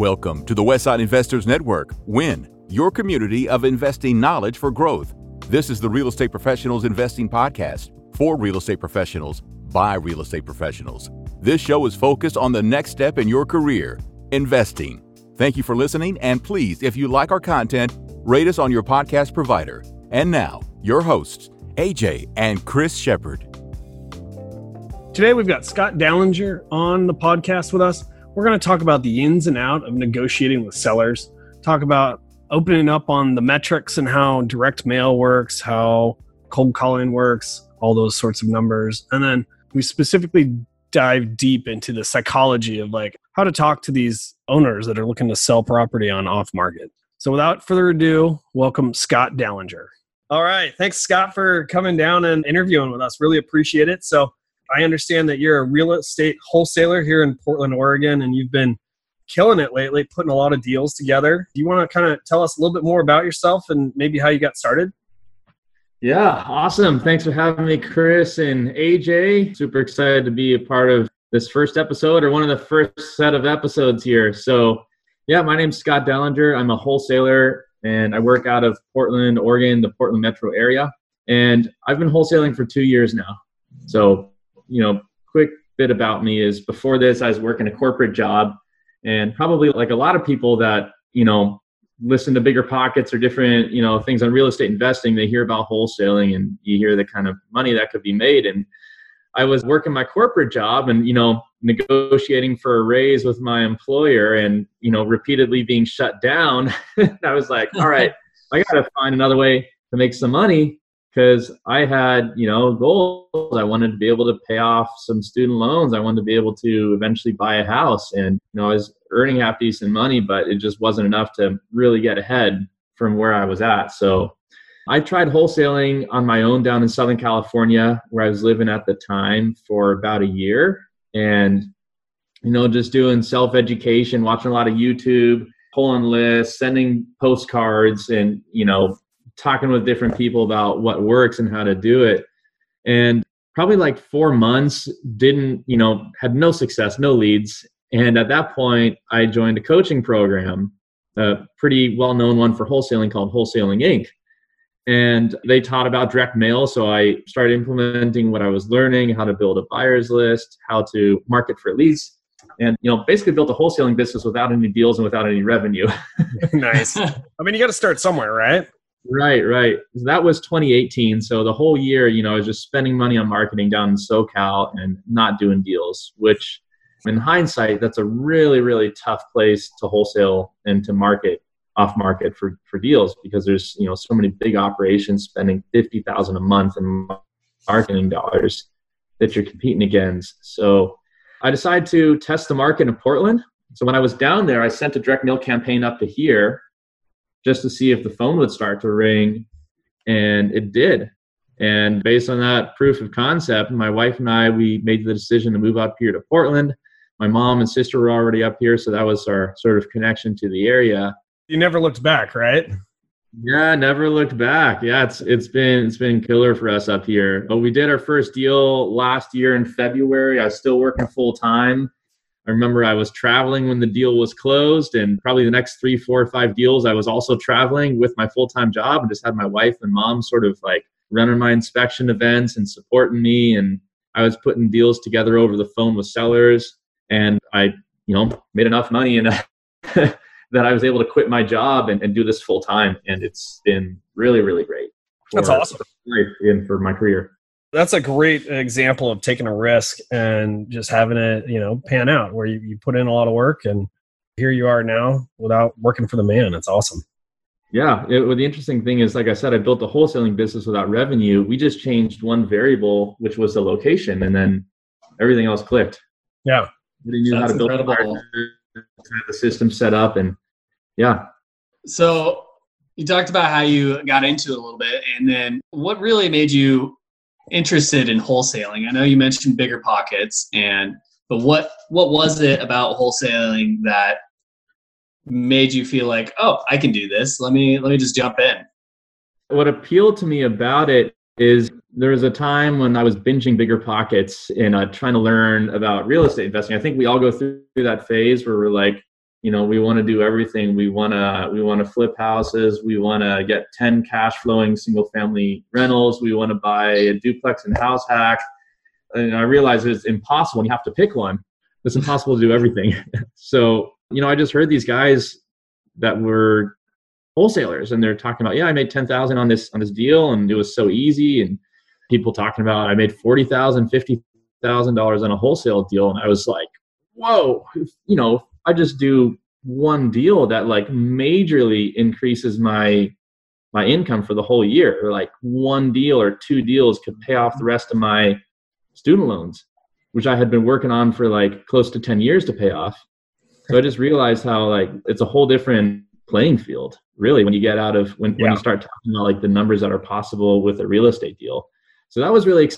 Welcome to the Westside Investors Network, WIN, your community of investing knowledge for growth. This is the Real Estate Professionals Investing Podcast for real estate professionals by real estate professionals. This show is focused on the next step in your career, investing. Thank you for listening, and please, if you like our content, rate us on your podcast provider. And now, your hosts, AJ and Chris Shepard. Today, we've got Scott Dallinger on the podcast with us. We're going to talk about the ins and out of negotiating with sellers, talk about opening up on the metrics and how direct mail works, how cold calling works, all those sorts of numbers. And then we specifically dive deep into the psychology of like how to talk to these owners that are looking to sell property on off market. So without further ado, welcome Scott Dallinger. All right. Thanks, Scott, for coming down and interviewing with us. Really appreciate it. So I understand that you're a real estate wholesaler here in Portland, Oregon, and you've been killing it lately, putting a lot of deals together. Do you want to kind of tell us a little bit more about yourself and maybe how you got started? Yeah, awesome. Thanks for having me, Chris and AJ. Super excited to be a part of this first episode or one of the first set of episodes here. So, yeah, my name's Scott Dallinger. I'm a wholesaler and I work out of Portland, Oregon, the Portland metro area. And I've been wholesaling for two years now. So, you know, quick bit about me is before this, I was working a corporate job, and probably like a lot of people that you know listen to BiggerPockets or different you know things on real estate investing, they hear about wholesaling and you hear the kind of money that could be made. And I was working my corporate job and you know negotiating for a raise with my employer and you know repeatedly being shut down. I was like, all right, I got to find another way to make some money because I had, you know, goals. I wanted to be able to pay off some student loans. I wanted to be able to eventually buy a house. And, you know, I was earning half decent money, but it just wasn't enough to really get ahead from where I was at. So I tried wholesaling on my own down in Southern California, where I was living at the time for about a year. And, you know, just doing self education, watching a lot of YouTube, pulling lists, sending postcards, and, you know, talking with different people about what works and how to do it. And probably like four months, didn't, you know, had no success, no leads. And at that point, I joined a coaching program, a pretty well known one for wholesaling called Wholesaling Inc. And they taught about direct mail. So I started implementing what I was learning, how to build a buyer's list, how to market for leads and you know basically built a wholesaling business without any deals and without any revenue nice i mean you got to start somewhere right Right, right. That was 2018. So the whole year, you know, I was just spending money on marketing down in SoCal and not doing deals, which in hindsight, that's a really, really tough place to wholesale and to market off market for, for deals because there's, you know, so many big operations spending 50,000 a month in marketing dollars that you're competing against. So I decided to test the market in Portland. So when I was down there, I sent a direct mail campaign up to here just to see if the phone would start to ring. And it did. And based on that proof of concept, my wife and I, we made the decision to move up here to Portland. My mom and sister were already up here, so that was our sort of connection to the area. You never looked back, right? Yeah, never looked back. Yeah, it's it's been it's been killer for us up here. But we did our first deal last year in February. I was still working full time. I remember I was traveling when the deal was closed, and probably the next three, four, five deals, I was also traveling with my full time job and just had my wife and mom sort of like running my inspection events and supporting me. And I was putting deals together over the phone with sellers, and I, you know, made enough money and that I was able to quit my job and, and do this full time. And it's been really, really great. For, That's awesome. Great and for my career that's a great example of taking a risk and just having it, you know, pan out where you, you put in a lot of work and here you are now without working for the man. It's awesome. Yeah. It, well, the interesting thing is, like I said, I built a wholesaling business without revenue. We just changed one variable, which was the location, and then everything else clicked. Yeah. We knew That's how to build the system set up, and yeah. So you talked about how you got into it a little bit, and then what really made you interested in wholesaling? I know you mentioned BiggerPockets, and but what what was it about wholesaling that made you feel like, oh, I can do this? Let me let me just jump in. What appealed to me about it is there was a time when I was binging BiggerPockets and uh, trying to learn about real estate investing. I think we all go through that phase where we're like, you know we want to do everything. We want to we want to flip houses. We want to get 10 cash flowing single family rentals. We want to buy a duplex and house hack. And i realized it's impossible you have to pick one. It's impossible to do everything. So you know i just heard these guys that were wholesalers and they're talking about yeah i made 10000 on this on this deal and it was so easy and people talking about i made 40000 50000 dollars on a wholesale deal and i was like whoa you know I just do one deal that like majorly increases my my income for the whole year or like one deal or two deals could pay off the rest of my student loans which i had been working on for like close to 10 years to pay off. So i just realized how like it's a whole different playing field really when you get out of when, yeah. when you start talking about like the numbers that are possible with a real estate deal. So that was really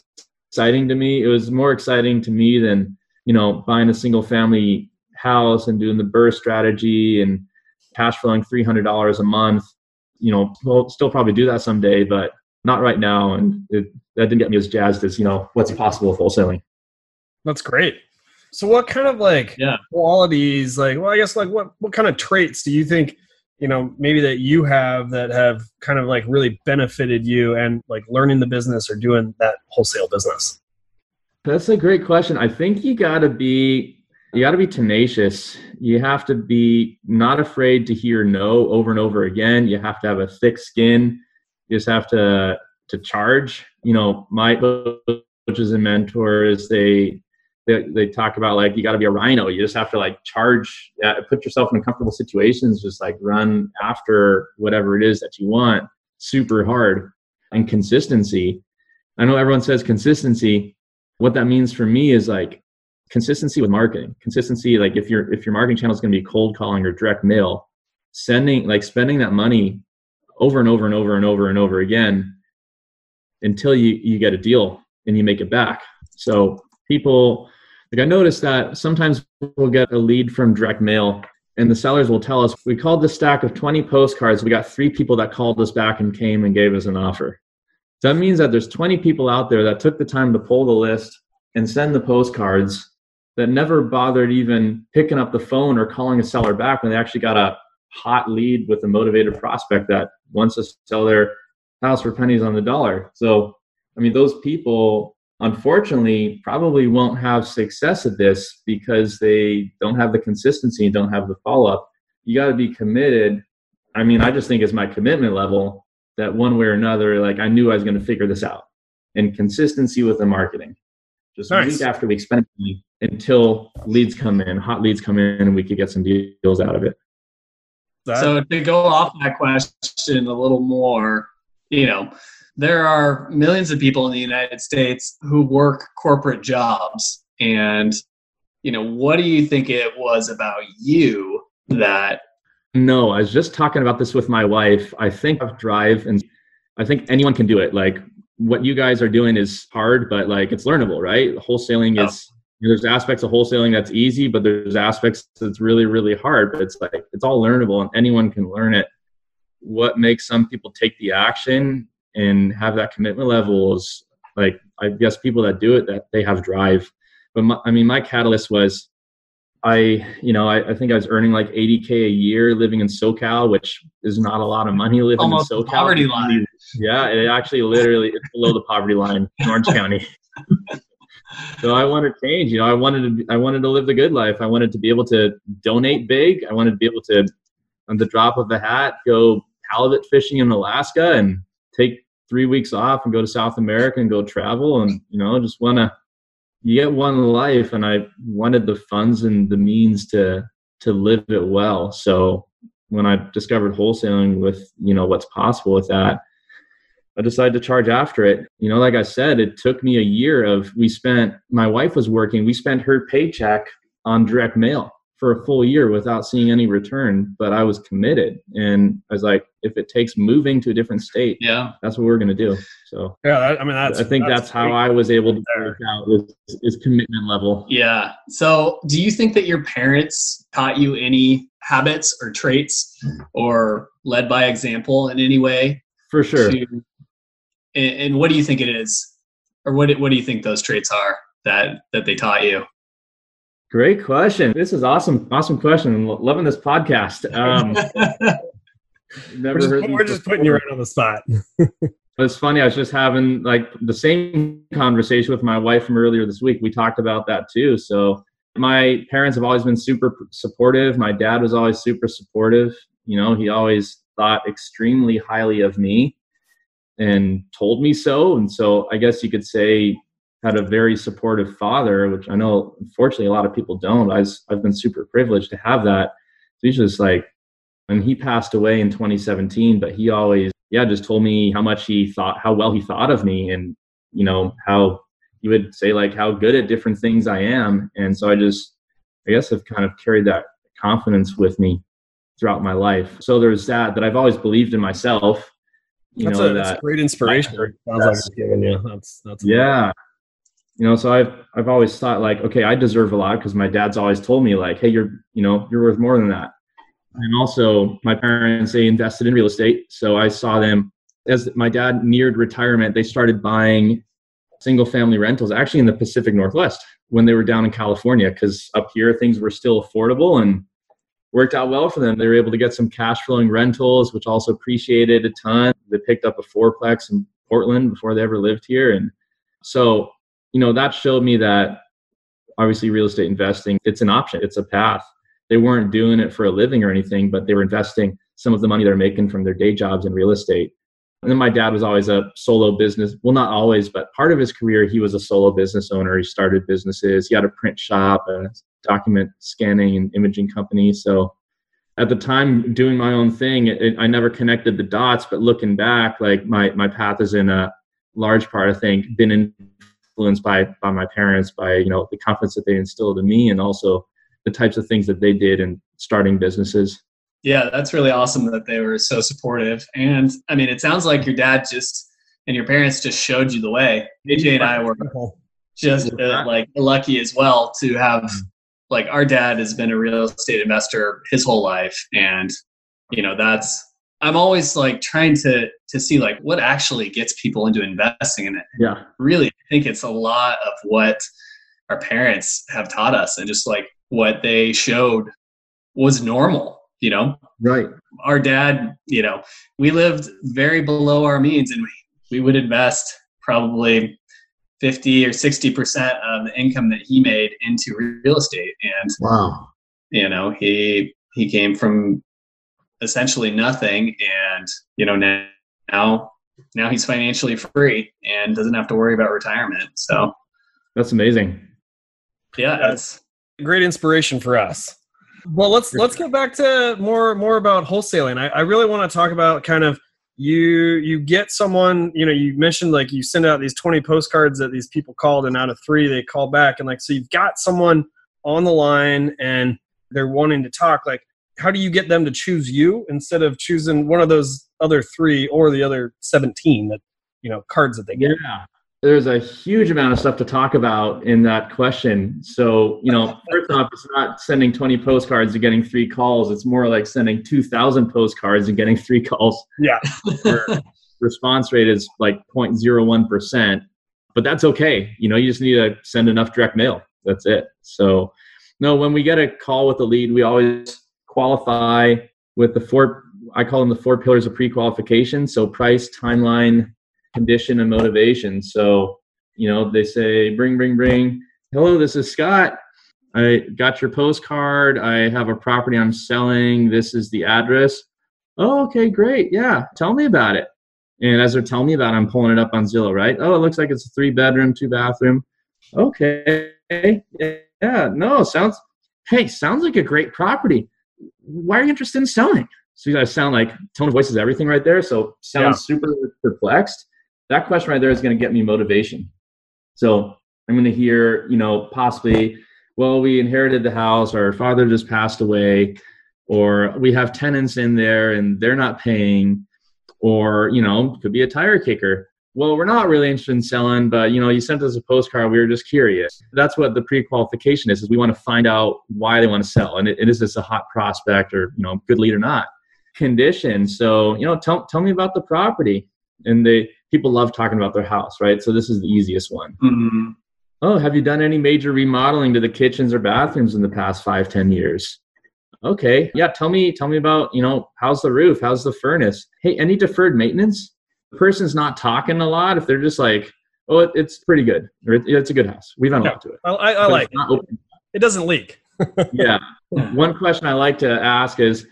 exciting to me. It was more exciting to me than you know buying a single family house and doing the BRRRR strategy and cash flowing $300 a month. You know, we'll still probably do that someday, but not right now. And it, that didn't get me as jazzed as, you know, what's possible with wholesaling. That's great. So what kind of like yeah. qualities, like, well, I guess like what, what kind of traits do you think, you know, maybe that you have that have kind of like really benefited you and like learning the business or doing that wholesale business? That's a great question. I think you got to be you got to be tenacious. You have to be not afraid to hear no over and over again. You have to have a thick skin. You just have to to charge. You know, my coaches and mentors they they, they talk about like you got to be a rhino. You just have to like charge, uh, put yourself in uncomfortable situations, just like run after whatever it is that you want, super hard and consistency. I know everyone says consistency. What that means for me is like consistency with marketing consistency like if your if your marketing channel is going to be cold calling or direct mail sending like spending that money over and over and over and over and over again until you you get a deal and you make it back. So people like i noticed that sometimes we'll get a lead from direct mail and the sellers will tell us we called the stack of 20 postcards. We got three people that called us back and came and gave us an offer. That means that there's 20 people out there that took the time to pull the list and send the postcards that never bothered even picking up the phone or calling a seller back when they actually got a hot lead with a motivated prospect that wants to sell their house for pennies on the dollar. So, I mean, those people unfortunately probably won't have success at this because they don't have the consistency and don't have the follow up. You got to be committed. I mean, I just think it's my commitment level that one way or another, like I knew I was going to figure this out and consistency with the marketing. Just nice. week after week, spend until leads come in, hot leads come in, and we could get some deals out of it. So to go off that question a little more, you know, there are millions of people in the United States who work corporate jobs. And, you know, what do you think it was about you that no, I was just talking about this with my wife. I think of drive and I think anyone can do it. Like what you guys are doing is hard, but like it's learnable, right? Wholesaling is there's aspects of wholesaling that's easy, but there's aspects that's really, really hard. But it's like it's all learnable and anyone can learn it. What makes some people take the action and have that commitment level is like I guess people that do it that they have drive. But my, I mean, my catalyst was I, you know, I, I, think I was earning like 80k a year living in SoCal, which is not a lot of money living Almost in SoCal. Poverty line. Yeah, it actually literally it's below the poverty line in Orange County. so I wanted to change. You know, I wanted to I wanted to live the good life. I wanted to be able to donate big. I wanted to be able to, on the drop of a hat, go halibut fishing in Alaska and take three weeks off and go to South America and go travel and you know just want to. You get one life, and I wanted the funds and the means to to live it well. So when I discovered wholesaling with you know what's possible with that, I decided to charge after it. You know, like I said, it took me a year of we spent my wife was working, we spent her paycheck on direct mail for a full year without seeing any return, but I was committed and I was like if it takes moving to a different state, yeah, that's what we're going to do. So Yeah, that, I mean that's I think that's, that's how I was able to work out is, is commitment level. Yeah. So, do you think that your parents taught you any habits or traits or led by example in any way? For sure. To, and, and what do you think it is, or what what do you think those traits are that that they taught you? Great question. This is awesome. Awesome question. I'm loving this podcast. Um, never we're just, heard we're just putting you right on the spot. it's funny. I was just having like the same conversation with my wife from earlier this week. We talked about that too. So my parents have always been super supportive. My dad was always super supportive. You know, he always thought extremely highly of me and told me so. And so I guess you could say had a very supportive father, which I know unfortunately a lot of people don't. I was, I've been super privileged to have that. So he's just like, and he passed away in 2017, but he always, yeah, just told me how much he thought, how well he thought of me, and you know how he would say like how good at different things I am. And so I just, I guess, have kind of carried that confidence with me throughout my life. So there's that that I've always believed in myself. You that's, know, a, that's great inspiration. Sounds like it's given you. That's that's yeah you know so i've i've always thought like okay i deserve a lot because my dad's always told me like hey you're you know you're worth more than that and also my parents they invested in real estate so i saw them as my dad neared retirement they started buying single family rentals actually in the pacific northwest when they were down in california because up here things were still affordable and worked out well for them. They were able to get some cash flowing rentals which also appreciated a ton. They picked up a fourplex in portland before they ever lived here. And so you know that showed me that obviously real estate investing it's an option. It's a path. They weren't doing it for a living or anything but they were investing some of the money they're making from their day jobs in real estate and then my dad was always a solo business well not always but part of his career he was a solo business owner. He started businesses. He had a print shop a document scanning and imaging company. So at the time doing my own thing it, i never connected the dots but looking back like my my path is in a large part i think been influenced by by my parents, by you know the confidence that they instilled in me, and also the types of things that they did in starting businesses. Yeah, that's really awesome that they were so supportive. And I mean, it sounds like your dad just and your parents just showed you the way. AJ and I were just uh, like lucky as well to have like our dad has been a real estate investor his whole life, and you know that's I'm always like trying to to see like what actually gets people into investing in it. Yeah. Really I think it's a lot of what our parents have taught us and just like what they showed was normal, you know? Right. Our dad, you know, we lived very below our means and we, we would invest probably 50 or 60% of the income that he made into real estate and wow. You know, he he came from essentially nothing and you know now now he's financially free and doesn't have to worry about retirement so that's amazing yeah that's great inspiration for us well let's let's get back to more more about wholesaling. I, I really want to talk about kind of you you get someone you know you mentioned like you send out these 20 postcards that these people called and out of three they call back and like so you've got someone on the line and they're wanting to talk. Like how do you get them to choose you instead of choosing one of those other three or the other 17 that you know cards that they get? Yeah there's a huge amount of stuff to talk about in that question. So you know first off it's not sending 20 postcards and getting three calls. It's more like sending 2000 postcards and getting three calls. Yeah. Response rate is like 0.01% but that's okay. You know you just need to send enough direct mail. That's it. So no when we get a call with a lead we always qualify with the four i call them the four pillars of pre-qualification. So price timeline condition and motivation. So you know they say bring bring bring. Hello this is scott. I got your postcard. I have a property i'm selling. This is the address. Oh okay great. Yeah tell me about it. And as they're telling me about it i'm pulling it up on zillow right? Oh it looks like it's a three bedroom two bathroom. Okay yeah no sounds hey sounds like a great property. Why are you interested in selling? So you guys sound like tone of voice is everything right there. So sounds yeah. super perplexed. That question right there is going to get me motivation. So I'm going to hear, you know, possibly, well, we inherited the house, our father just passed away, or we have tenants in there and they're not paying, or, you know, could be a tire kicker well, we're not really interested in selling, but you know, you sent us a postcard. We were just curious. That's what the pre-qualification is: is we want to find out why they want to sell, and it, is this a hot prospect or you know, good lead or not? Condition. So you know, tell tell me about the property. And they people love talking about their house, right? So this is the easiest one. Mm-hmm. Oh, have you done any major remodeling to the kitchens or bathrooms in the past five, ten years? Okay. Yeah. Tell me, tell me about, you know, how's the roof? How's the furnace? Hey, any deferred maintenance? The person's not talking a lot. If they're just like, oh, it, it's pretty good. Or it, it's a good house. We've done a Yeah. lot to it. I, I, I like it. It doesn't leak. yeah. One question I like to ask is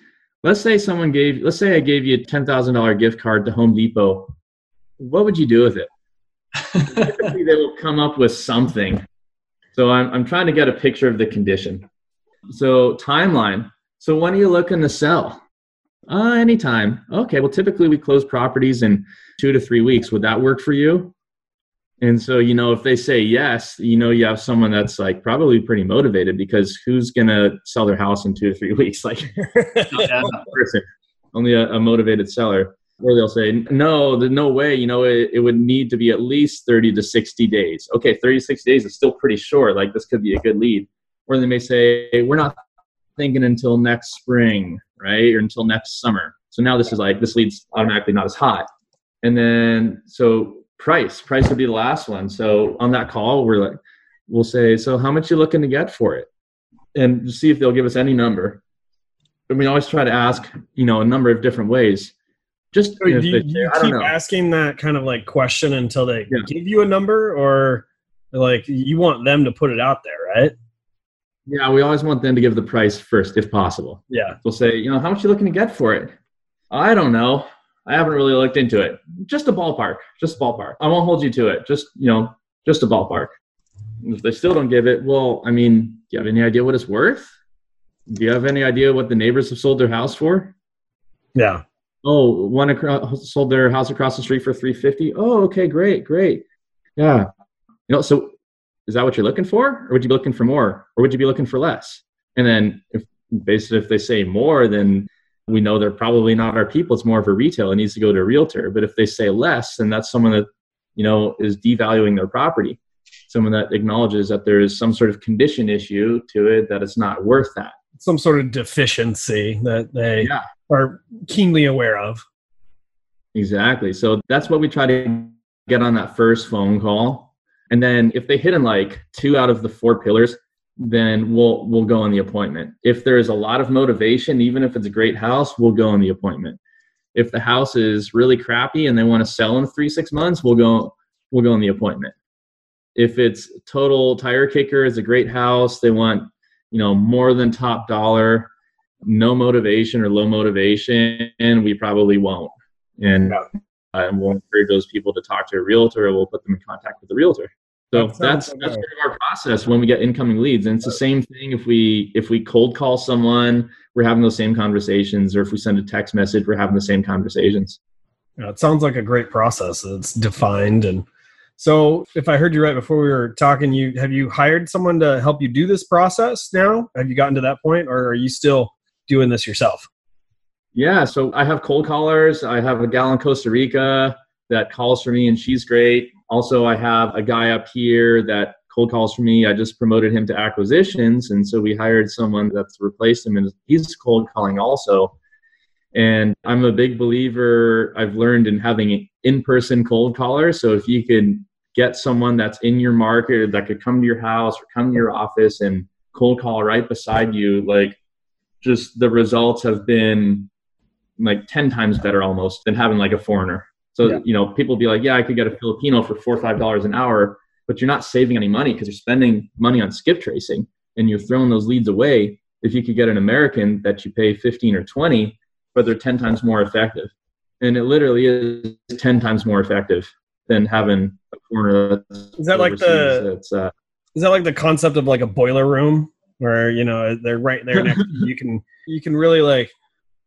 let's say someone gave, let's say I gave you a $10,000 gift card to Home Depot. What would you do with it? Typically, they will come up with something. So I'm, I'm trying to get a picture of the condition. So timeline. So when are you looking to sell? Uh, anytime. Okay. Well, typically we close properties in two to three weeks. Would that work for you? And so, you know, if they say yes, you know, you have someone that's like probably pretty motivated because who's going to sell their house in two to three weeks? Like person, only a, a motivated seller. Or they'll say, no, no way, you know, it, it would need to be at least 30 to 60 days. Okay, 30 to 60 days is still pretty short. Like this could be a good lead. Or they may say, we're not thinking until next spring, right? Or until next summer. So now this is like, this leads automatically not as hot. And then, so price, price would be the last one. So on that call, we're like, we'll say, so how much you looking to get for it? And see if they'll give us any number and we always try to ask, you know, a number of different ways. Just So do you, do you I don't keep know. asking that kind of like question until they Yeah. give you a number, or like you want them to put it out there, right? Yeah, we always want them to give the price first, if possible. Yeah. We'll say, you know, how much you looking to get for it? I don't know. I haven't really looked into it. Just a ballpark. Just a ballpark. I won't hold you to it. Just you know, just a ballpark. If they still don't give it, well, I mean, do you have any idea what it's worth? Do you have any idea what the neighbors have sold their house for? Yeah. Oh, one across, sold their house across the street for 350. Oh, okay, great, great. Yeah. You know, so is that what you're looking for? Or would you be looking for more? Or would you be looking for less? And then if basically if they say more, then we know they're probably not our people. It's more of a retail. It needs to go to a realtor. But if they say less, then that's someone that, you know, is devaluing their property. Someone that acknowledges that there is some sort of condition issue to it that it's not worth that. Some sort of deficiency that they Yeah. Are keenly aware of. Exactly. So that's what we try to get on that first phone call. And then if they hit in like two out of the four pillars, then we'll we'll go on the appointment. If there is a lot of motivation, even if it's a great house, we'll go on the appointment. If the house is really crappy and they want to sell in three, six months, we'll go we'll go on the appointment. If it's total tire kicker, it's a great house, they want, you know, more than top dollar, no motivation or low motivation, and we probably won't and Yeah. uh, and we'll encourage those people to talk to a realtor or we'll put them in contact with the realtor so That that's that's sort of our process when we get incoming leads and it's the same thing if we if we cold call someone we're having those same conversations or if we send a text message we're having the same conversations Yeah, it sounds like a great process. It's defined and so if I heard you right before we were talking, you have you hired someone to help you do this process now? Have you gotten to that point or are you still doing this yourself? yeah so i have cold callers i have a gal in costa rica that calls for me and she's great. Also i have a guy up here that cold calls for me. I just promoted him to acquisitions and so we hired someone that's replaced him and he's cold calling also. And i'm a big believer i've learned in having in-person cold callers so if you can get someone that's in your market that could come to your house or come to your office and cold call right beside you like just the results have been like 10 times better almost than having like a foreigner. So, Yeah. you know, people be like, yeah, I could get a Filipino for four or five dollars an hour, but you're not saving any money because you're spending money on skip tracing and you're throwing those leads away. If you could get an American that you pay 15 or 20, but they're 10 times more effective. And it literally is 10 times more effective than having a foreigner. That's Is that like the- uh, Is that like the concept of like a boiler room where you know they're right there next to you? you can you can really like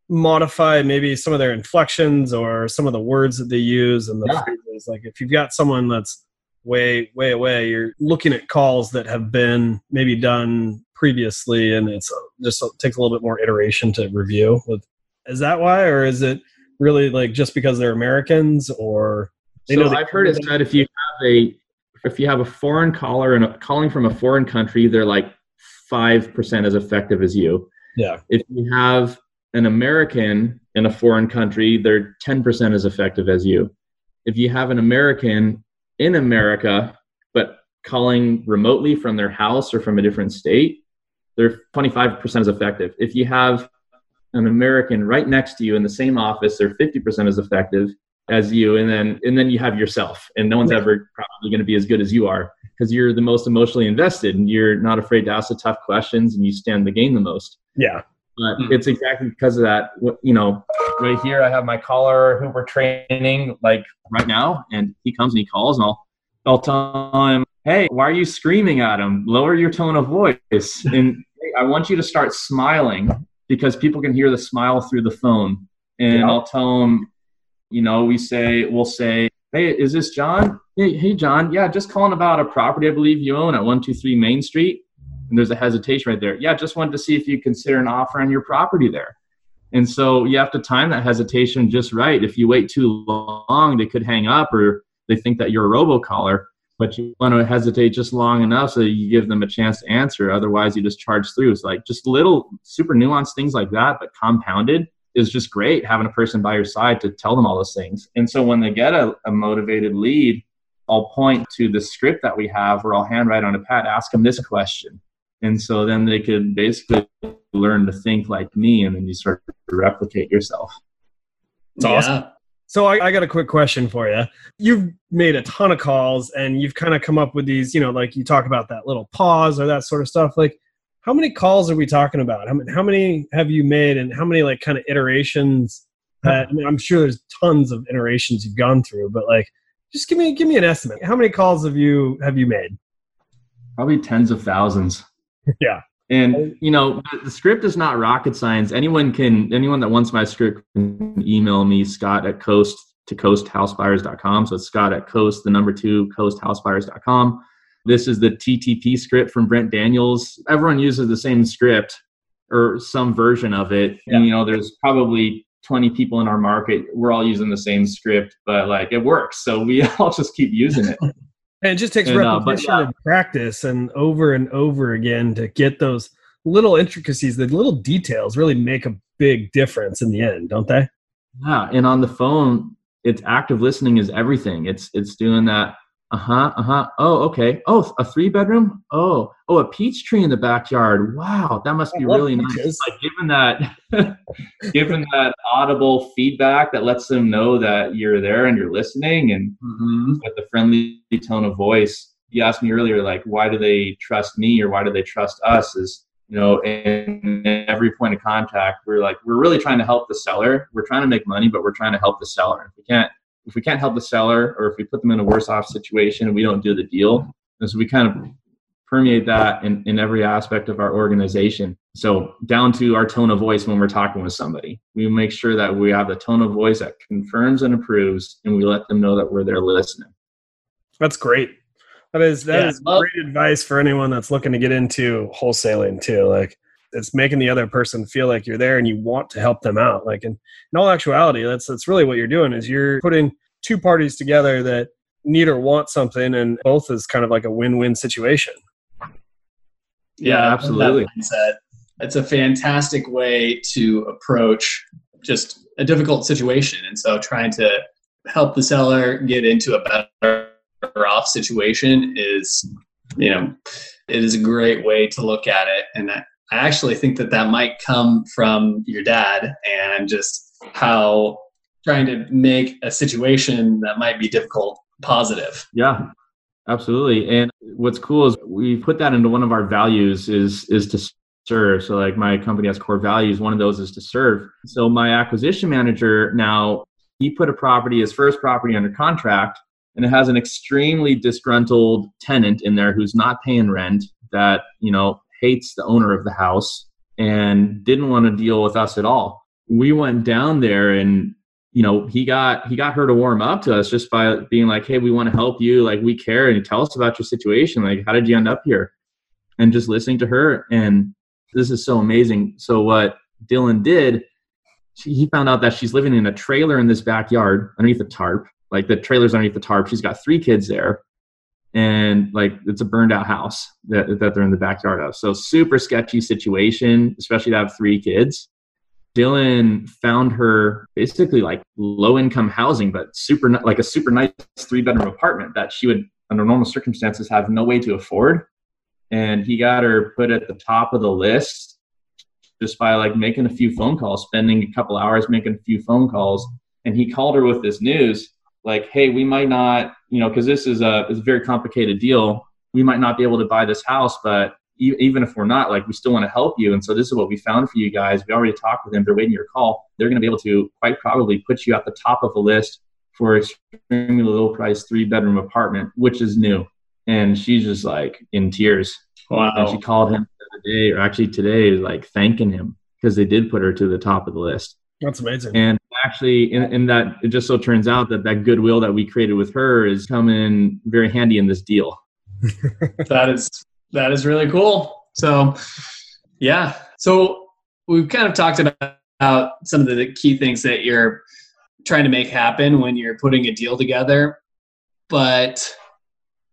modify maybe some of their inflections or some of the words that they use and the Yeah. phrases. Like if you've got someone that's way way away, you're looking at calls that have been maybe done previously, and it's uh, just takes a little bit more iteration to review. With is that why, or is it really like just because they're Americans or they know so they- I've heard it said if you have a if you have a foreign caller and a, calling from a foreign country, they're like five percent as effective as you. yeah If you have an American in a foreign country, they're ten percent as effective as you. If you have an American in America but calling remotely from their house or from a different state, they're 25% as effective. If you have an American right next to you in the same office, they're 50% as effective as you and then and then you have yourself and no one's ever probably going to be as good as you are because you're the most emotionally invested and you're not afraid to ask the tough questions and you stand the game the most. Yeah. But mm-hmm. it's exactly because of that you know. Right here i have my caller who we're training like right now and he comes and he calls and i'll i'll tell him hey why are you screaming at him? Lower your tone of voice. And hey, i want you to start smiling because people can hear the smile through the phone. And yeah. i'll tell him you know, we say, we'll say, hey, is this John? Hey, hey, John. Yeah, just calling about a property I believe you own at 123 Main Street. And there's a hesitation right there. Yeah, just wanted to see if you consider an offer on your property there. And so you have to time that hesitation just right. If you wait too long, they could hang up or they think that you're a robocaller, but you want to hesitate just long enough so you give them a chance to answer. Otherwise, you just charge through. It's like just little super nuanced things like that, but compounded is just great having a person by your side to tell them all those things. And so when they get a, a motivated lead, I'll point to the script that we have where I'll handwrite on a pad, ask them this question. And so then they could basically learn to think like me and then you start to replicate yourself. It's awesome. So I, I, got a quick question for you. You've made a ton of calls and you've kind of come up with these, you know, like you talk about that little pause or that sort of stuff. Like how many calls are we talking about? How many, how many have you made, and how many like kind of iterations? That, I mean, I'm sure there's tons of iterations you've gone through, but like, just give me give me an estimate. How many calls have you have you made? Probably tens of thousands. yeah. And you know, the script is not rocket science. Anyone can anyone that wants my script can email me, Scott at coast to coasthousebuyers.com. So it's Scott at coast, the number two coasthousebuyers.com. This is the TTP script from Brent Daniels. Everyone uses the same script or some version of it. Yeah. And, you know, there's probably 20 people in our market. We're all using the same script, but like it works. So we all just keep using it. and it just takes and, repetition uh, yeah. and practice and over and over again to get those little intricacies, the little details really make a big difference in the end, don't they? Yeah. And on the phone, it's active listening is everything. It's it's doing that uh-huh uh-huh. Oh okay. Oh a three bedroom oh. Oh a peach tree in the backyard. Wow that must be really nice. like given that given that audible feedback that lets them know that you're there and you're listening and mm-hmm. with the friendly tone of voice. You asked me earlier like why do they trust me or why do they trust us is you know in every point of contact we're like we're really trying to help the seller. We're trying to make money but we're trying to help the seller. If we can't if we can't help the seller or if we put them in a worse off situation and we don't do the deal. And so we kind of permeate that in, in every aspect of our organization. So down to our tone of voice when we're talking with somebody. We make sure that we have the tone of voice that confirms and approves and we let them know that we're there listening. That's great. That is that yeah, is well, great advice for anyone that's looking to get into wholesaling too. Like it's making the other person feel like you're there and you want to help them out. Like in, in all actuality that's that's really what you're doing is you're putting two parties together that need or want something and both is kind of like a win-win situation. Yeah, yeah absolutely. it's a fantastic way to approach just a difficult situation. And so trying to help the seller get into a better off situation is you know it is a great way to look at it. And that I actually think that that might come from your dad and just how trying to make a situation that might be difficult positive. Yeah, absolutely. And what's cool is we put that into one of our values is is to serve. So like my company has core values. One of those is to serve. So my acquisition manager now he put a property, his first property under contract, and it has an extremely disgruntled tenant in there who's not paying rent that, you know, hates the owner of the house and didn't want to deal with us at all. We went down there and you know he got he got her to warm up to us just by being like hey we want to help you like we care and tell us about your situation like how did you end up here? And just listening to her and this is so amazing. So what dylan did he found out that she's living in a trailer in this backyard underneath the tarp like the trailer's underneath the tarp. She's got three kids there and like it's a burned out house that, that they're in the backyard of. So super sketchy situation, especially to have three kids. Dylan found her basically like low income housing, but super like a super nice three bedroom apartment that she would under normal circumstances have no way to afford. And he got her put at the top of the list just by like making a few phone calls, spending a couple hours making a few phone calls. And he called her with this news like, hey, we might not, you know, because this is a, is a very complicated deal. We might not be able to buy this house, but even if we're not, like, we still want to help you. And so this is what we found for you guys. We already talked with them. They're waiting your call. They're going to be able to quite probably put you at the top of the list for extremely low price three bedroom apartment, which is new. And she's just like in tears. Wow. And she called him the other day, or actually today, like thanking him because they did put her to the top of the list. That's amazing. And actually, in, in that, it just so turns out that that goodwill that we created with her is coming very handy in this deal. that is that is really cool. So, yeah. So we've kind of talked about some of the key things that you're trying to make happen when you're putting a deal together, but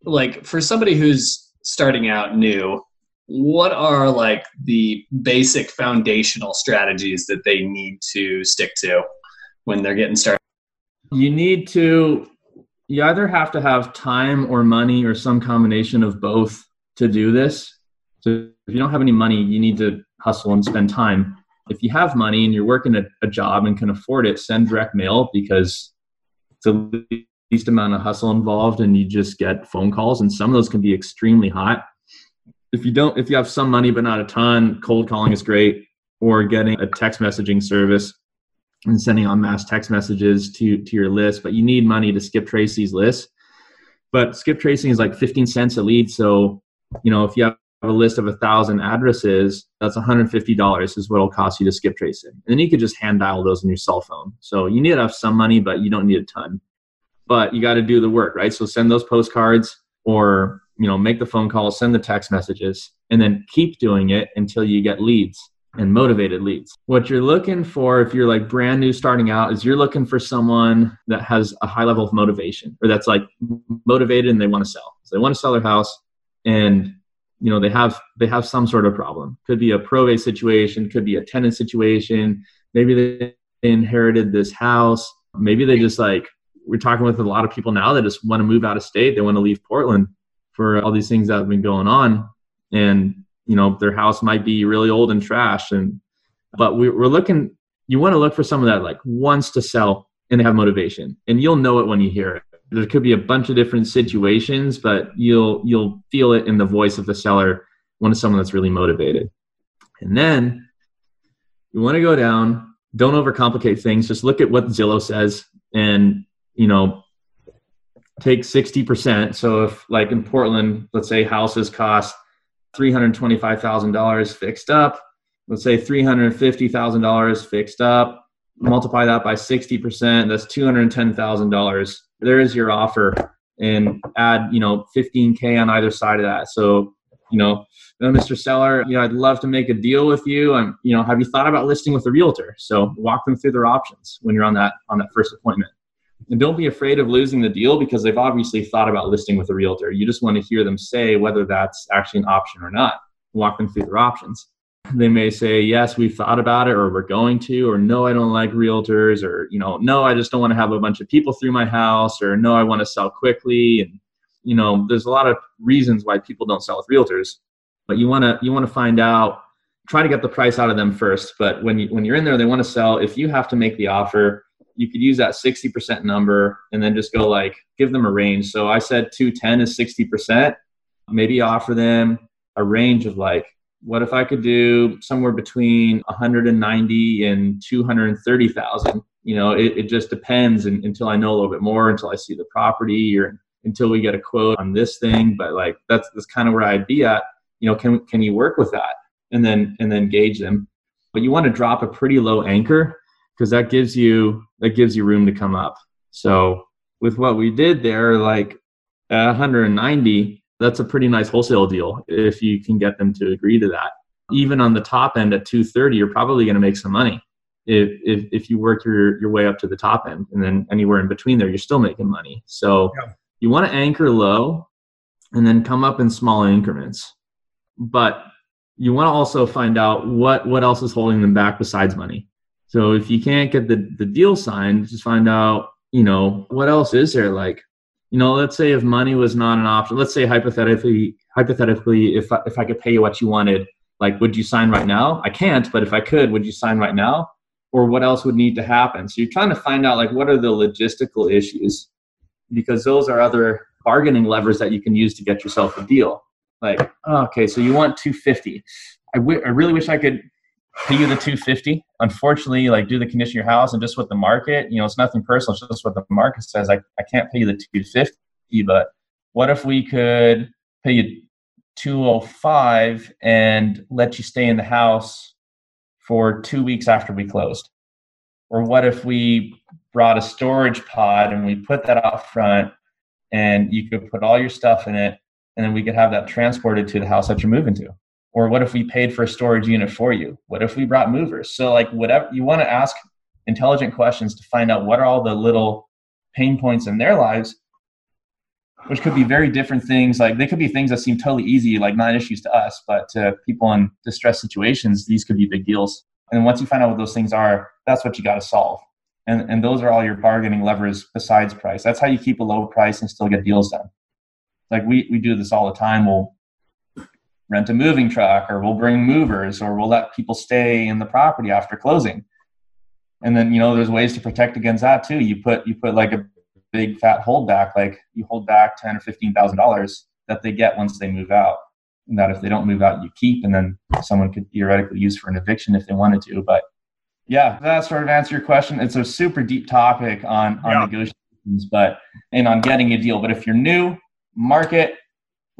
like for somebody who's starting out new, what are like the basic foundational strategies that they need to stick to when they're getting started? You need to, you either have to have time or money or some combination of both to do this. So if you don't have any money, you need to hustle and spend time. If you have money and you're working a, a job and can afford it, send direct mail because it's the least amount of hustle involved and you just get phone calls and some of those can be extremely hot. If you don't if you have some money but not a ton, cold calling is great or getting a text messaging service and sending on mass text messages to to your list, but you need money to skip trace these lists. But skip tracing is like 15 cents a lead, so you know if you have a list of a thousand addresses, that's $150 is what it'll cost you to skip trace it. And then you could just hand dial those on your cell phone. So you need to have some money, but you don't need a ton. But you got to do the work, right? So send those postcards or you know make the phone calls, send the text messages, and then keep doing it until you get leads and motivated leads. What you're looking for if you're like brand new starting out is you're looking for someone that has a high level of motivation or that's like motivated and they want to sell. So they want to sell their house and you know they have they have some sort of problem. Could be a probate situation could be a tenant situation. Maybe they inherited this house. Maybe they just like we're talking with a lot of people now that just want to move out of state. They want to leave portland for all these things that have been going on. And you know their house might be really old and trash. And but we, we're looking you want to look for someone that like wants to sell and they have motivation. And you'll know it when you hear it. There could be a bunch of different situations, but you'll you'll feel it in the voice of the seller when it's someone that's really motivated. And then you want to go down, don't overcomplicate things, just look at what Zillow says and you know take 60%. So if like in Portland, let's say houses cost $325,000 fixed up, let's say $350,000 fixed up, multiply that by 60%, that's $210,000 there is your offer and add you know 15k on either side of that. So you know mr seller you know i'd love to make a deal with you. And you know have you thought about listing with a realtor? So walk them through their options when you're on that on that first appointment and don't be afraid of losing the deal because they've obviously thought about listing with a realtor. You just want to hear them say whether that's actually an option or not. Walk them through their options. They may say yes we've thought about it or we're going to or no i don't like realtors or you know no i just don't want to have a bunch of people through my house or no i want to sell quickly and you know there's a lot of reasons why people don't sell with realtors but you want to you want to find out try to get the price out of them first. But when you when you're in there they want to sell. If you have to make the offer you could use that 60% number and then just go like give them a range so i said 210 is 60% maybe offer them a range of like what if I could do somewhere between 190 and 230,000? You know, it, it just depends and, until I know a little bit more, until I see the property or until we get a quote on this thing. But like that's that's kind of where I'd be at. You know, can can you work with that? And then and then gauge them. But you want to drop a pretty low anchor because that gives you that gives you room to come up. So with what we did there, like at 190, that's a pretty nice wholesale deal if you can get them to agree to that. Even on the top end at 230, you're probably going to make some money if, if, if you work your, your way up to the top end. And then anywhere in between there, you're still making money. So yeah. you want to anchor low and then come up in small increments. But you want to also find out what, what else is holding them back besides money. So if you can't get the, the deal signed, just find out, you know, what else is there? Like, you know, let's say if money was not an option, let's say hypothetically, hypothetically, if I, if I could pay you what you wanted, like, would you sign right now? I can't, but if I could, would you sign right now? Or what else would need to happen? So you're trying to find out like what are the logistical issues, because those are other bargaining levers that you can use to get yourself a deal. Like, okay, so you want 250. I, w- I really wish I could pay you the 250 unfortunately like do the condition of your house and just with the market you know it's nothing personal it's just what the market says. I, I can't pay you the 250 but what if we could pay you 205 and let you stay in the house for two weeks after we closed? Or what if we brought a storage pod and we put that out front and you could put all your stuff in it and then we could have that transported to the house that you're moving to or what if we paid for a storage unit for you? What if we brought movers? So like whatever you want to ask intelligent questions to find out what are all the little pain points in their lives which could be very different things. Like they could be things that seem totally easy like not issues to us but to people in distressed situations these could be big deals. And once you find out what those things are that's what you got to solve. And, and those are all your bargaining levers besides price. That's how you keep a low price and still get deals done. Like we, we do this all the time. We'll rent a moving truck or we'll bring movers or we'll let people stay in the property after closing. And then you know there's ways to protect against that too. You put you put like a big fat holdback like you hold back 10 or 15 thousand dollars that they get once they move out. And that if they don't move out you keep and then someone could theoretically use for an eviction if they wanted to. But yeah that sort of answer your question. It's a super deep topic on on yeah. negotiations but and on getting a deal. But if you're new market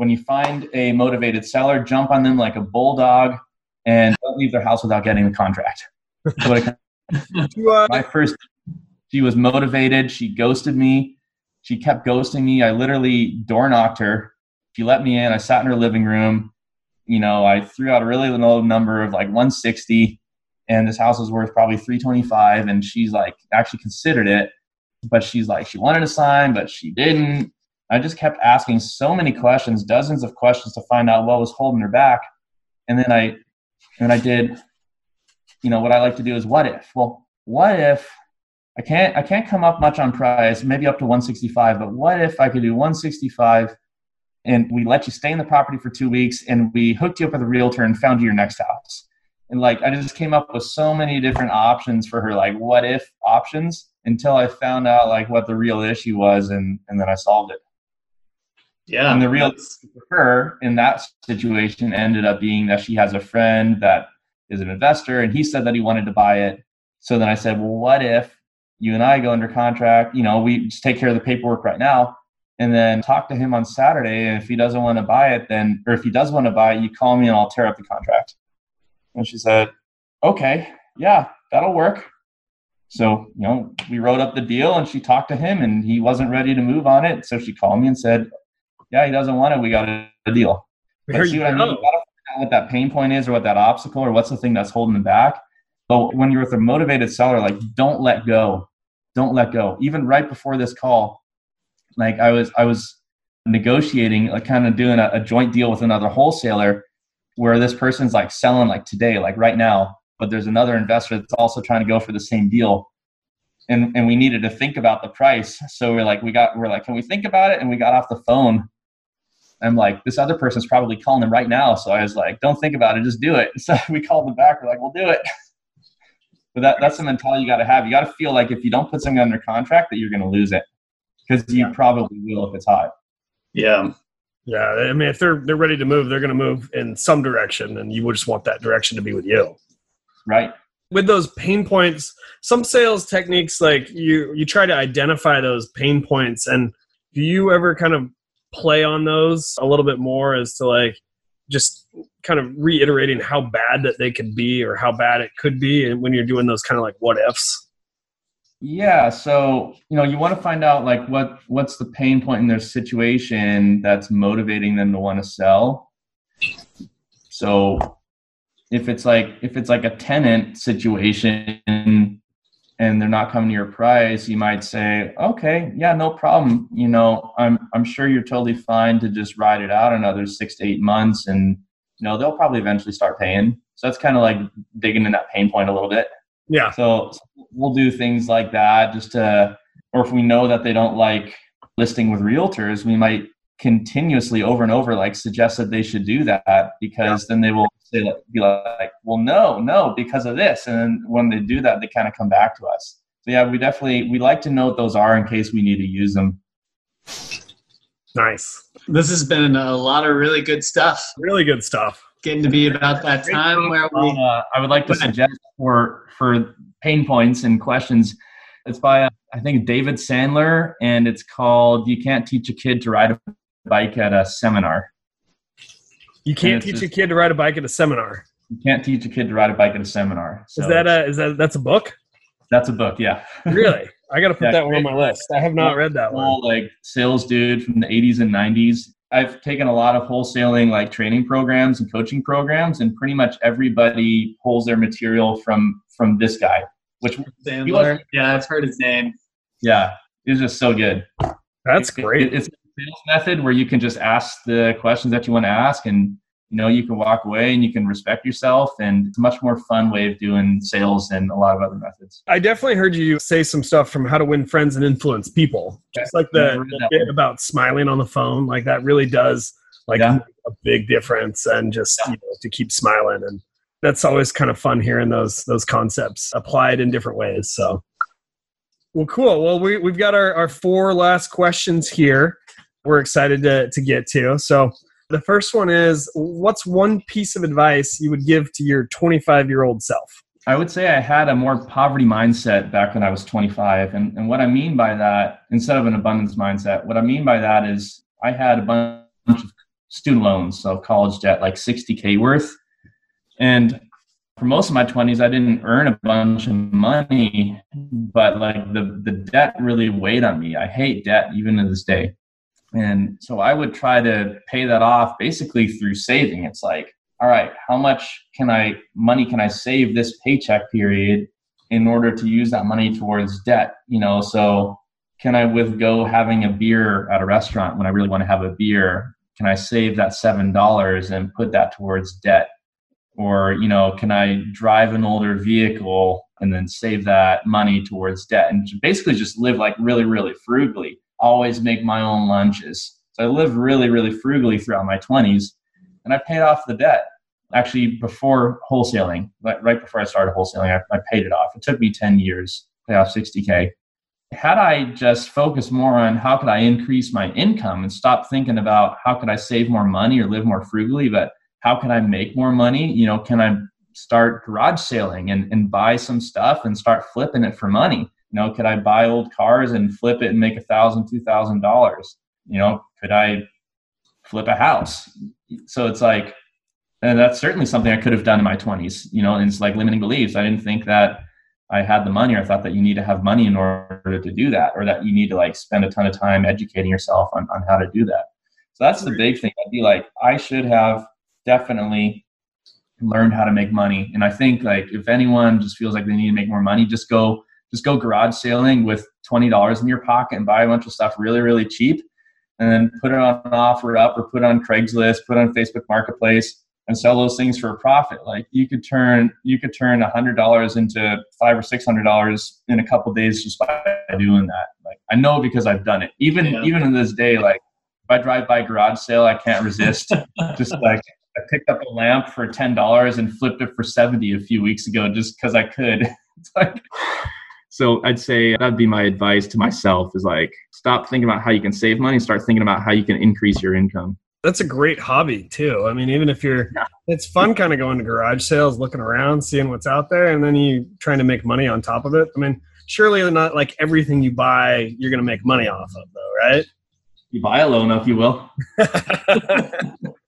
when you find a motivated seller, jump on them like a bulldog and don't leave their house without getting the contract. Uh, My first, she was motivated. She ghosted me. She kept ghosting me. I literally door knocked her. She let me in. I sat in her living room. You know, I threw out a really low number of like 160, and this house was worth probably 325. And she's like, actually considered it, but she's like, she wanted to sign, but she didn't. I just kept asking so many questions, dozens of questions to find out what was holding her back. And then I, and I did, you know, what I like to do is what if? Well, what if I can't, I can't come up much on price, maybe up to 165, but what if I could do 165 and we let you stay in the property for two weeks and we hooked you up with a realtor and found you your next house? And like, I just came up with so many different options for her, like what if options until I found out like what the real issue was and, and then I solved it. Yeah. And the real for her in that situation ended up being that she has a friend that is an investor and he said that he wanted to buy it. So then I said, well, what if you and I go under contract? You know, we just take care of the paperwork right now and then talk to him on Saturday. And if he doesn't want to buy it, then, or if he does want to buy it, you call me and I'll tear up the contract. And she said, okay, yeah, that'll work. So, you know, we wrote up the deal and she talked to him and he wasn't ready to move on it. So she called me and said, yeah, he doesn't want it. We got a, deal. But see what I mean? You gotta find out what that pain point is or what that obstacle or what's the thing that's holding them back. But when you're with a motivated seller, like don't let go. Don't let go. Even right before this call, like I was I was negotiating, like kind of doing a, a joint deal with another wholesaler where this person's like selling like today, like right now, but there's another investor that's also trying to go for the same deal and and we needed to think about the price so we're like we got we're like can we think about it and we got off the phone I'm like, this other person's probably calling them right now. So I was like, don't think about it, just do it. So we called them back. We're like, we'll do it. But that, that's the mentality you got to have. You got to feel like if you don't put something under contract, that you're going to lose it because you yeah. probably will if it's hot. Yeah. Yeah. I mean, if they're they're ready to move, they're going to move in some direction, and you would just want that direction to be with you. Right. With those pain points, some sales techniques like you you try to identify those pain points, and do you ever kind of play on those a little bit more as to like just kind of reiterating how bad that they could be or how bad it could be and when you're doing those kind of like what ifs. Yeah so you know you want to find out like what what's the pain point in their situation that's motivating them to want to sell. So if it's like if it's like a tenant situation and they're not coming to your price, you might say, okay, yeah, no problem. You know, I'm I'm sure you're totally fine to just ride it out another six to eight months, and you know they'll probably eventually start paying. So that's kind of like digging in that pain point a little bit. Yeah. So, so we'll do things like that just to, or if we know that they don't like listing with realtors, we might continuously over and over like suggest that they should do that because then they will say like, be like, well, no, no, because of this. And then when they do that, they kind of come back to us. So yeah, we definitely we like to know what those are in case we need to use them. Nice. This has been a lot of really good stuff. Really good stuff. Getting to be about that time where we. Uh, I would like to suggest for for pain points and questions. It's by uh, I think David Sandler, and it's called "You Can't Teach a Kid to Ride a Bike at a Seminar." You can't teach just, a kid to ride a bike at a seminar. You can't teach a kid to ride a bike at a seminar. So is that a is that that's a book? That's a book, yeah. really? I got to put yeah, that one on my list. I have not read that one. Like sales dude from the 80s and 90s. I've taken a lot of wholesaling like training programs and coaching programs, and pretty much everybody pulls their material from from this guy. Which Sandler. Yeah, I've heard his name. Yeah, he's just so good. That's great. It, it's a sales method where you can just ask the questions that you want to ask, and you know you can walk away and you can respect yourself and it's a much more fun way of doing sales than a lot of other methods. I definitely heard you say some stuff from how to win friends and influence people. Just like the, bit about smiling on the phone like that really does like yeah. a big difference and just yeah. you know, to keep smiling and that's always kind of fun hearing those those concepts applied in different ways so. Well cool. Well we, we've got our, our four last questions here we're excited to, to get to so the first one is what's one piece of advice you would give to your 25 year old self? I would say I had a more poverty mindset back when I was 25. And, and what I mean by that, instead of an abundance mindset, what I mean by that is I had a bunch of student loans, so college debt, like 60K worth. And for most of my 20s, I didn't earn a bunch of money, but like the, the debt really weighed on me. I hate debt even to this day. And so I would try to pay that off basically through saving. It's like, all right, how much can I money can I save this paycheck period in order to use that money towards debt? You know, so can I go having a beer at a restaurant when I really want to have a beer? Can I save that seven dollars and put that towards debt? Or, you know, can I drive an older vehicle and then save that money towards debt and basically just live like really, really frugally? Always make my own lunches. So I lived really, really frugally throughout my 20s and I paid off the debt. Actually, before wholesaling, right before I started wholesaling, I, I paid it off. It took me 10 years to pay off 60K. Had I just focused more on how could I increase my income and stop thinking about how could I save more money or live more frugally, but how can I make more money? You know, can I start garage selling and, and buy some stuff and start flipping it for money? You know, could I buy old cars and flip it and make a thousand, two thousand dollars? You know, could I flip a house? So it's like, and that's certainly something I could have done in my 20s. You know, and it's like limiting beliefs. I didn't think that I had the money, or I thought that you need to have money in order to do that, or that you need to like spend a ton of time educating yourself on, on how to do that. So that's the big thing. I'd be like, I should have definitely learned how to make money. And I think like if anyone just feels like they need to make more money, just go just go garage sailing with $20 in your pocket and buy a bunch of stuff really, really cheap and then put it on OfferUp or put it on Craigslist, put on Facebook Marketplace and sell those things for a profit. Like you could turn you could turn a hundred dollars into five or six hundred dollars in a couple days just by doing that. Like I know because I've done it. Even yeah. even in this day, like if I drive by garage sale, I can't resist. just like I picked up a lamp for ten dollars and flipped it for seventy a few weeks ago just because I could. It's like so I'd say that'd be my advice to myself is like stop thinking about how you can save money, start thinking about how you can increase your income. That's a great hobby too. I mean, even if you're, yeah. it's fun kind of going to garage sales, looking around, seeing what's out there, and then you trying to make money on top of it. I mean, surely not like everything you buy you're going to make money off of, though, right? You buy a loan, if you will.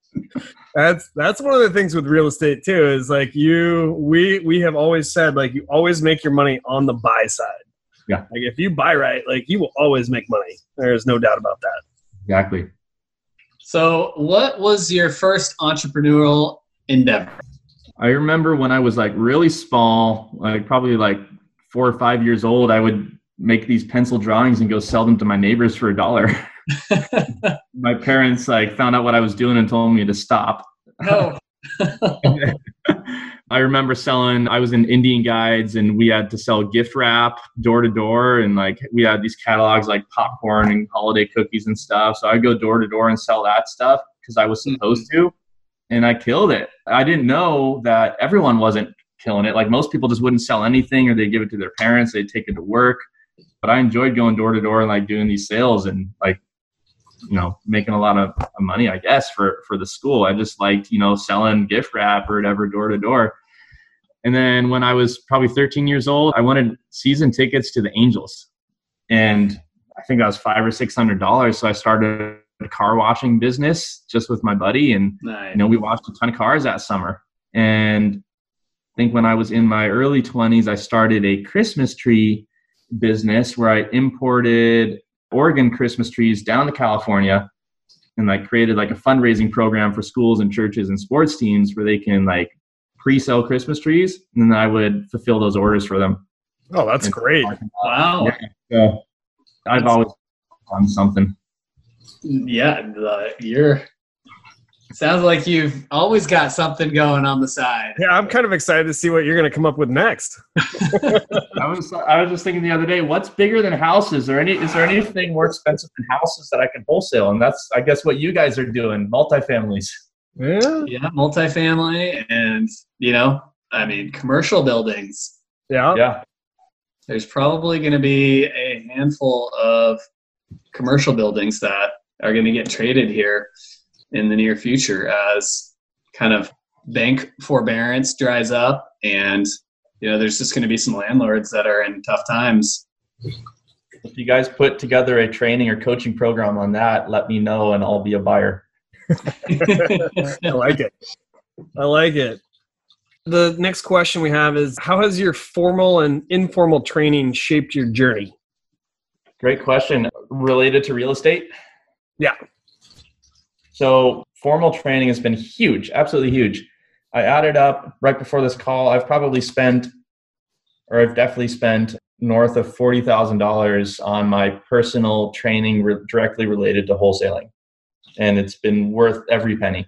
that's that's one of the things with real estate too is like you we we have always said like you always make your money on the buy side. Yeah. Like if you buy right like you will always make money. There's no doubt about that. Exactly. So what was your first entrepreneurial endeavor? I remember when i was like really small like probably like four or five years old i would make these pencil drawings and go sell them to my neighbors for a dollar my parents like found out what I was doing and told me to stop. No. I remember selling, I was in Indian Guides and we had to sell gift wrap door to door. And like we had these catalogs like popcorn and holiday cookies and stuff. So I'd go door to door and sell that stuff because I was mm-hmm. supposed to. And I killed it. I didn't know that everyone wasn't killing it. Like most people just wouldn't sell anything or they'd give it to their parents, they'd take it to work. But I enjoyed going door to door and like doing these sales and like you know making a lot of money i guess for for the school i just liked you know selling gift wrap or whatever door to door and then when I was probably 13 years old, I wanted season tickets to the Angels. And I think that was five or six hundred dollars. So I started a car washing business just with my buddy. And nice. you know, we washed a ton of cars that summer. And I think when I was in my early 20s, I started a Christmas tree business where I imported Oregon Christmas trees down to California and like created like a fundraising program for schools and churches and sports teams where they can like pre-sell Christmas trees, and then I would fulfill those orders for them. Oh, that's and great! Wow. Yeah, so I've always done something. Yeah, the, you're. Sounds like you've always got something going on the side. Yeah, I'm kind of excited to see what you're going to come up with next. I was I was just thinking the other day, what's bigger than houses? Or any is there anything more expensive than houses that I can wholesale? And that's I guess what you guys are doing, multifamilies. Yeah. Yeah, multifamily and, you know, I mean, commercial buildings. Yeah. Yeah. There's probably going to be a handful of commercial buildings that are going to get traded here in the near future as kind of bank forbearance dries up and you know there's just going to be some landlords that are in tough times if you guys put together a training or coaching program on that let me know and i'll be a buyer I like it. I like it. The next question we have is How has your formal and informal training shaped your journey? Great question. Related to real estate? Yeah. So, formal training has been huge, absolutely huge. I added up right before this call, I've probably spent, or I've definitely spent north of $40,000 on my personal training re- directly related to wholesaling and it's been worth every penny.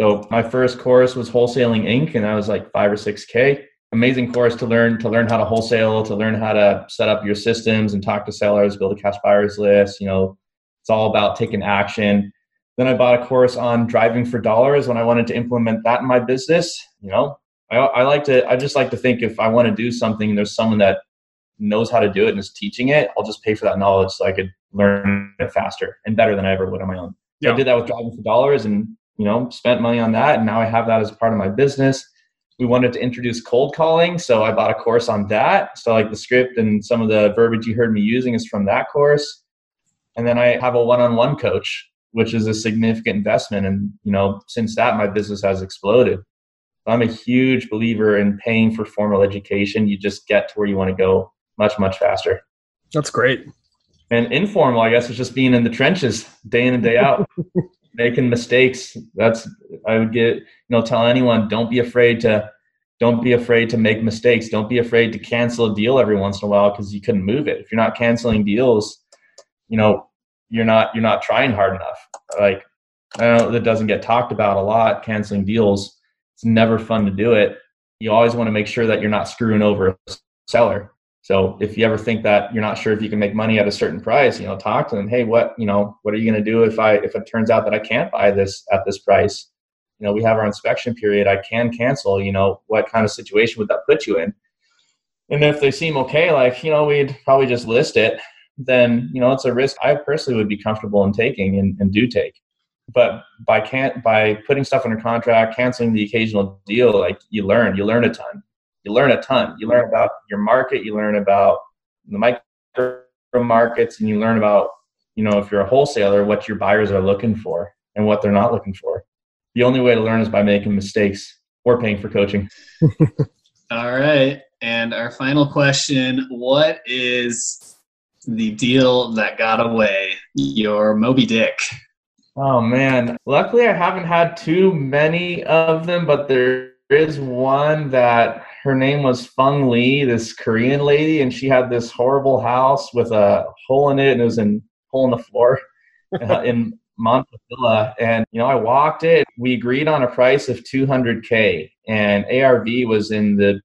So my first course was wholesaling Inc. and that was like five or six K. Amazing course to learn to learn how to wholesale, to learn how to set up your systems and talk to sellers, build a cash buyers list. You know, it's all about taking action. Then I bought a course on driving for dollars when I wanted to implement that in my business. You know, I, I like to I just like to think if I want to do something, there's someone that knows how to do it and is teaching it, I'll just pay for that knowledge so I could learn it faster and better than I ever would on my own. Yeah. I did that with driving for dollars and, you know, spent money on that. And now I have that as part of my business. We wanted to introduce cold calling. So I bought a course on that. So like the script and some of the verbiage you heard me using is from that course. And then I have a one-on-one coach, which is a significant investment. And, you know, since that, my business has exploded. I'm a huge believer in paying for formal education. You just get to where you want to go much, much faster. That's great and informal i guess is just being in the trenches day in and day out making mistakes that's i would get you know tell anyone don't be afraid to don't be afraid to make mistakes don't be afraid to cancel a deal every once in a while because you couldn't move it if you're not canceling deals you know you're not you're not trying hard enough like i know that doesn't get talked about a lot canceling deals it's never fun to do it you always want to make sure that you're not screwing over a seller so if you ever think that you're not sure if you can make money at a certain price, you know, talk to them. Hey, what you know, what are you going to do if I if it turns out that I can't buy this at this price? You know, we have our inspection period. I can cancel. You know, what kind of situation would that put you in? And if they seem okay, like you know, we'd probably just list it. Then you know, it's a risk I personally would be comfortable in taking and, and do take. But by can't by putting stuff under contract, canceling the occasional deal, like you learn, you learn a ton you learn a ton. You learn about your market, you learn about the micro markets, and you learn about, you know, if you're a wholesaler, what your buyers are looking for and what they're not looking for. The only way to learn is by making mistakes or paying for coaching. All right. And our final question What is the deal that got away? Your Moby Dick. Oh, man. Luckily, I haven't had too many of them, but there is one that her name was Fung Lee, this Korean lady, and she had this horrible house with a hole in it, and it was in hole in the floor uh, in Montavilla, and you know, I walked it. We agreed on a price of 200k, and ARV was in the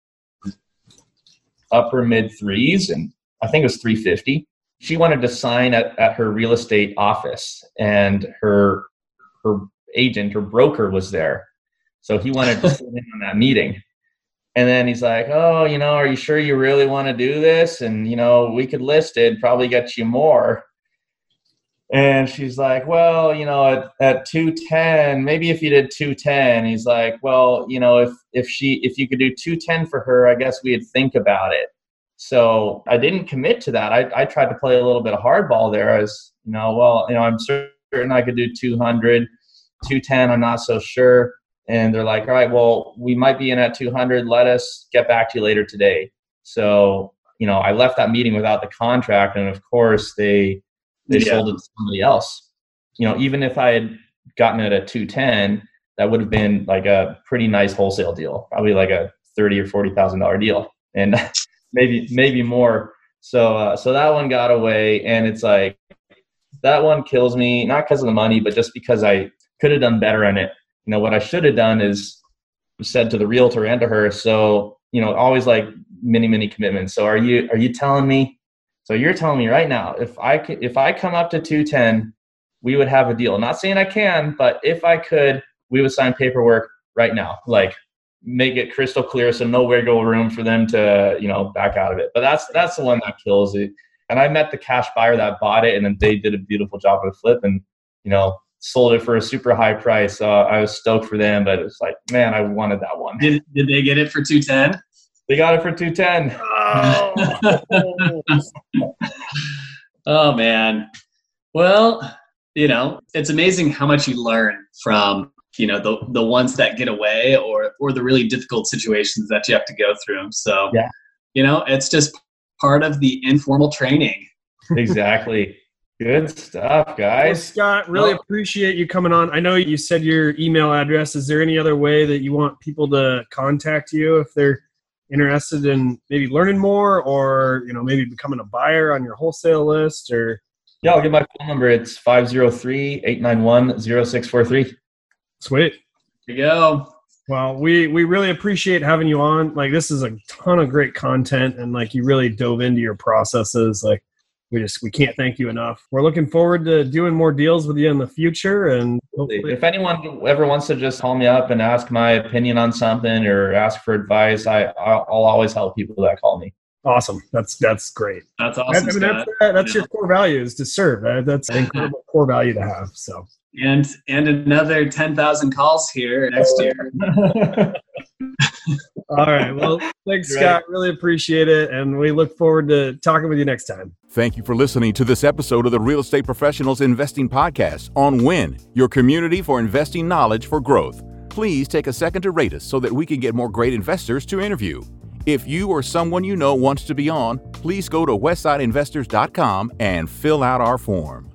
upper mid threes, and I think it was 350. She wanted to sign at, at her real estate office, and her her agent, her broker, was there, so he wanted to sit in on that meeting. And then he's like, "Oh, you know, are you sure you really want to do this? And you know, we could list it, probably get you more." And she's like, well, you know, at, at 210, maybe if you did 210, he's like, well, you know, if, if she, if you could do 210 for her, I guess we'd think about it. So I didn't commit to that. I, I tried to play a little bit of hardball there as, you know, well, you know, I'm certain I could do 200, 210. I'm not so sure. And they're like, all right, well, we might be in at 200. Let us get back to you later today. So, you know, I left that meeting without the contract. And of course, they, they yeah. sold it to somebody else. You know, even if I had gotten it at 210, that would have been like a pretty nice wholesale deal, probably like a thirty or forty thousand dollar deal, and maybe maybe more. So uh, so that one got away, and it's like that one kills me not because of the money, but just because I could have done better on it. You know, what I should have done is said to the realtor and to her. So you know, always like many many commitments. So are you are you telling me so you're telling me right now, if I if I come up to 210, we would have a deal. not saying I can, but if I could, we would sign paperwork right now. Like make it crystal clear, so no wiggle room for them to you know back out of it. But that's that's the one that kills it. And I met the cash buyer that bought it, and then they did a beautiful job of the flip, and you know sold it for a super high price. So I was stoked for them, but it's like, man, I wanted that one. Did, did they get it for 210? They got it for 210. Oh. oh man. Well, you know, it's amazing how much you learn from, you know, the the ones that get away or or the really difficult situations that you have to go through. So, yeah. you know, it's just part of the informal training. exactly. Good stuff, guys. Well, Scott, really well, appreciate you coming on. I know you said your email address. Is there any other way that you want people to contact you if they're interested in maybe learning more or you know maybe becoming a buyer on your wholesale list or yeah i'll give my phone number it's 503-891-0643 sweet there you go well we we really appreciate having you on like this is a ton of great content and like you really dove into your processes like we just we can't thank you enough. We're looking forward to doing more deals with you in the future. And if anyone ever wants to just call me up and ask my opinion on something or ask for advice, I I'll always help people that call me. Awesome. That's that's great. That's awesome. I mean, that's, uh, that's yeah. your core values to serve. Uh, that's an incredible core value to have. So and and another ten thousand calls here next year. All right. Well, thanks, Scott. Really appreciate it. And we look forward to talking with you next time. Thank you for listening to this episode of the Real Estate Professionals Investing Podcast on WIN, your community for investing knowledge for growth. Please take a second to rate us so that we can get more great investors to interview. If you or someone you know wants to be on, please go to westsideinvestors.com and fill out our form.